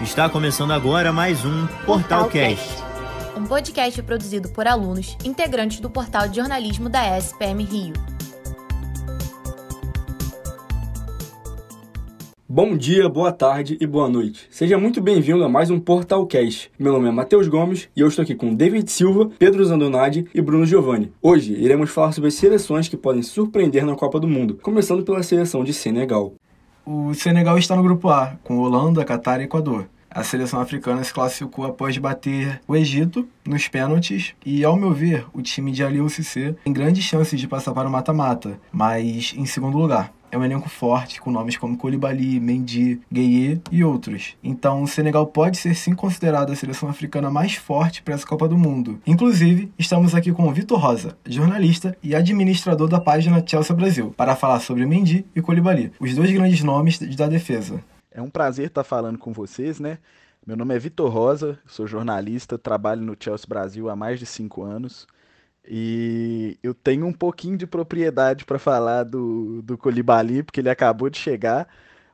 Está começando agora mais um Portal Cast. Um podcast produzido por alunos integrantes do portal de jornalismo da SPM Rio. Bom dia, boa tarde e boa noite. Seja muito bem-vindo a mais um Portal Cast. Meu nome é Matheus Gomes e eu estou aqui com David Silva, Pedro Zandonadi e Bruno Giovanni. Hoje iremos falar sobre as seleções que podem surpreender na Copa do Mundo, começando pela seleção de Senegal. O Senegal está no grupo A, com Holanda, Catar e Equador. A seleção africana se classificou após bater o Egito nos pênaltis e, ao meu ver, o time de Aliou Cissé tem grandes chances de passar para o mata-mata, mas em segundo lugar. É um elenco forte, com nomes como Koulibaly, Mendy, Gueye e outros. Então, o Senegal pode ser sim considerado a seleção africana mais forte para essa Copa do Mundo. Inclusive, estamos aqui com o Vitor Rosa, jornalista e administrador da página Chelsea Brasil, para falar sobre Mendy e Koulibaly, os dois grandes nomes da defesa. É um prazer estar falando com vocês, né? Meu nome é Vitor Rosa, sou jornalista, trabalho no Chelsea Brasil há mais de cinco anos. E eu tenho um pouquinho de propriedade para falar do, do Colibali, porque ele acabou de chegar,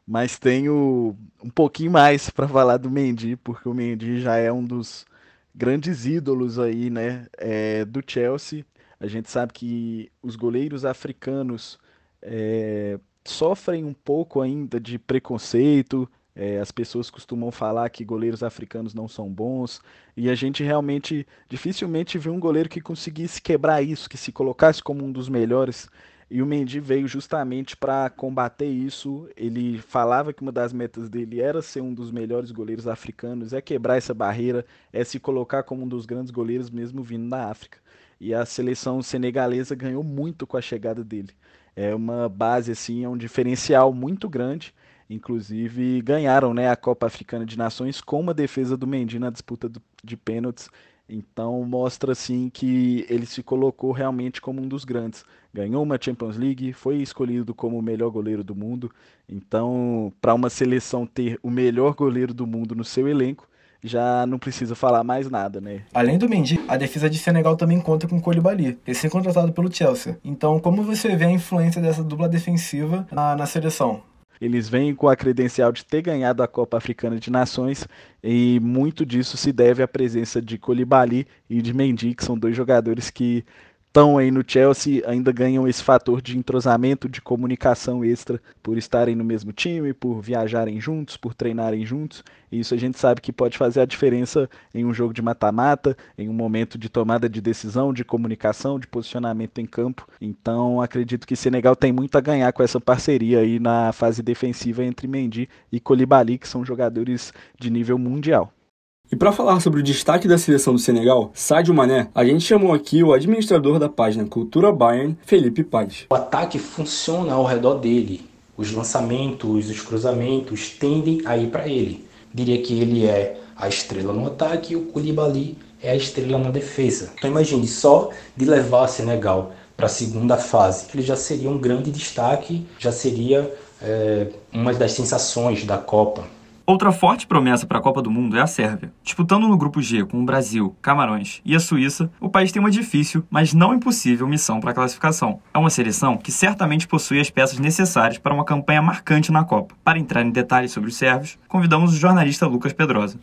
mas tenho um pouquinho mais para falar do Mendy, porque o Mendy já é um dos grandes ídolos aí, né, é, do Chelsea. A gente sabe que os goleiros africanos é, sofrem um pouco ainda de preconceito, é, as pessoas costumam falar que goleiros africanos não são bons, e a gente realmente dificilmente viu um goleiro que conseguisse quebrar isso, que se colocasse como um dos melhores. E o Mendy veio justamente para combater isso. Ele falava que uma das metas dele era ser um dos melhores goleiros africanos, é quebrar essa barreira, é se colocar como um dos grandes goleiros mesmo vindo da África. E a seleção senegalesa ganhou muito com a chegada dele. É uma base assim, é um diferencial muito grande Inclusive ganharam né, a Copa Africana de Nações com uma defesa do Mendy na disputa do, de pênaltis. Então mostra assim que ele se colocou realmente como um dos grandes. Ganhou uma Champions League, foi escolhido como o melhor goleiro do mundo. Então, para uma seleção ter o melhor goleiro do mundo no seu elenco, já não precisa falar mais nada, né? Além do Mendy, a defesa de Senegal também conta com Koulibaly, recém-contratado pelo Chelsea. Então, como você vê a influência dessa dupla defensiva na, na seleção? Eles vêm com a credencial de ter ganhado a Copa Africana de Nações e muito disso se deve à presença de Colibali e de Mendy, que são dois jogadores que estão aí no Chelsea ainda ganham esse fator de entrosamento, de comunicação extra por estarem no mesmo time, por viajarem juntos, por treinarem juntos. E isso a gente sabe que pode fazer a diferença em um jogo de mata-mata, em um momento de tomada de decisão, de comunicação, de posicionamento em campo. Então acredito que Senegal tem muito a ganhar com essa parceria aí na fase defensiva entre Mendy e Colibali, que são jogadores de nível mundial. E para falar sobre o destaque da seleção do Senegal, Sadio Mané, a gente chamou aqui o administrador da página Cultura Bayern, Felipe Paz. O ataque funciona ao redor dele. Os lançamentos, os cruzamentos tendem a ir para ele. Diria que ele é a estrela no ataque e o Koulibaly é a estrela na defesa. Então imagine, só de levar Senegal para a segunda fase, ele já seria um grande destaque, já seria é, uma das sensações da Copa. Outra forte promessa para a Copa do Mundo é a Sérvia. Disputando no grupo G com o Brasil, Camarões e a Suíça, o país tem uma difícil, mas não impossível missão para a classificação. É uma seleção que certamente possui as peças necessárias para uma campanha marcante na Copa. Para entrar em detalhes sobre os sérvios, convidamos o jornalista Lucas Pedrosa.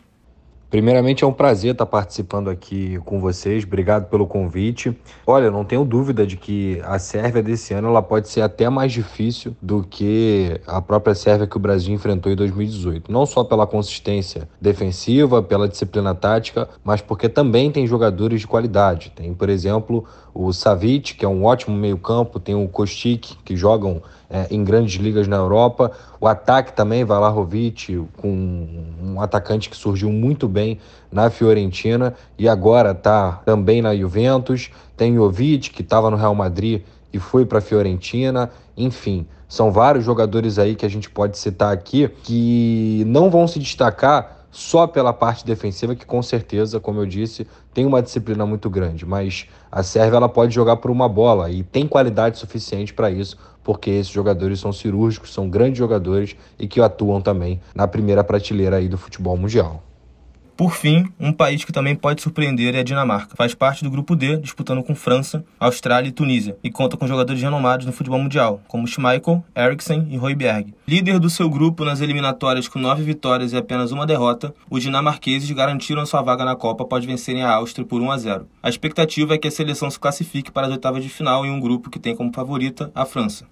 Primeiramente é um prazer estar participando aqui com vocês. Obrigado pelo convite. Olha, não tenho dúvida de que a Sérvia desse ano ela pode ser até mais difícil do que a própria Sérvia que o Brasil enfrentou em 2018. Não só pela consistência defensiva, pela disciplina tática, mas porque também tem jogadores de qualidade. Tem, por exemplo, o Savic, que é um ótimo meio-campo, tem o Kostic, que jogam é, em grandes ligas na Europa. O ataque também, Vlahovic, com um atacante que surgiu muito bem na Fiorentina e agora está também na Juventus. Tem Jovic, que estava no Real Madrid e foi para a Fiorentina. Enfim, são vários jogadores aí que a gente pode citar aqui que não vão se destacar só pela parte defensiva, que com certeza, como eu disse, tem uma disciplina muito grande, mas a Sérvia ela pode jogar por uma bola e tem qualidade suficiente para isso, porque esses jogadores são cirúrgicos, são grandes jogadores e que atuam também na primeira prateleira aí do futebol mundial. Por fim, um país que também pode surpreender é a Dinamarca. Faz parte do grupo D, disputando com França, Austrália e Tunísia, e conta com jogadores renomados no futebol mundial, como Schmeichel, Eriksen e Royberg. Líder do seu grupo nas eliminatórias com nove vitórias e apenas uma derrota, os dinamarqueses garantiram sua vaga na Copa após vencerem a Áustria por 1 a 0. A expectativa é que a seleção se classifique para as oitavas de final em um grupo que tem como favorita a França.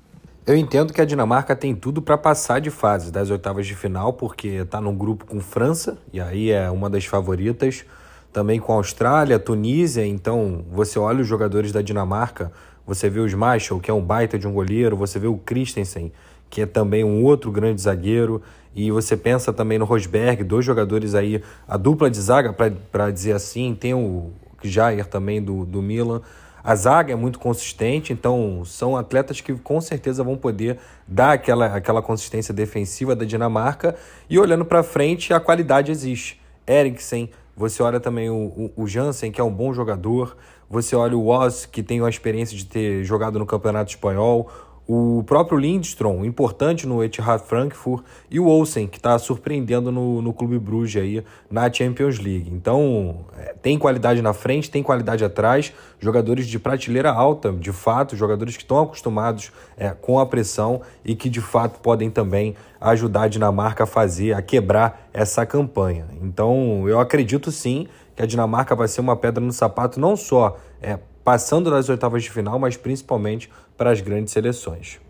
Eu entendo que a Dinamarca tem tudo para passar de fase das oitavas de final, porque está num grupo com França, e aí é uma das favoritas, também com Austrália, Tunísia. Então, você olha os jogadores da Dinamarca, você vê o Schmeichel, que é um baita de um goleiro, você vê o Christensen, que é também um outro grande zagueiro, e você pensa também no Rosberg, dois jogadores aí, a dupla de zaga, para dizer assim, tem o Jair também do, do Milan. A zaga é muito consistente, então são atletas que com certeza vão poder dar aquela, aquela consistência defensiva da Dinamarca. E olhando para frente, a qualidade existe. Eriksen, você olha também o, o, o, Jansen, que é um bom jogador. Você olha o Oz, que tem a experiência de ter jogado no Campeonato Espanhol o próprio Lindstrom, importante no Etihad Frankfurt, e o Olsen, que está surpreendendo no, no Clube Bruges aí na Champions League. Então, é, tem qualidade na frente, tem qualidade atrás, jogadores de prateleira alta, de fato, jogadores que estão acostumados é, com a pressão e que de fato podem também ajudar a Dinamarca a fazer, a quebrar essa campanha. Então, eu acredito sim que a Dinamarca vai ser uma pedra no sapato, não só é, passando nas oitavas de final, mas principalmente para as grandes seleções.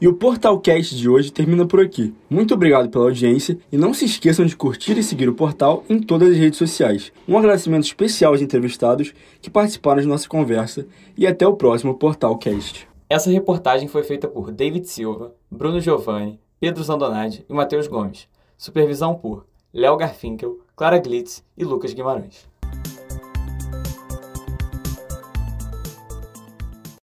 E o Portalcast de hoje termina por aqui. Muito obrigado pela audiência e não se esqueçam de curtir e seguir o portal em todas as redes sociais. Um agradecimento especial aos entrevistados que participaram de nossa conversa e até o próximo Portalcast. Essa reportagem foi feita por David Silva, Bruno Giovanni, Pedro Zandonade e Matheus Gomes. Supervisão por Léo Garfinkel, Clara Glitz e Lucas Guimarães.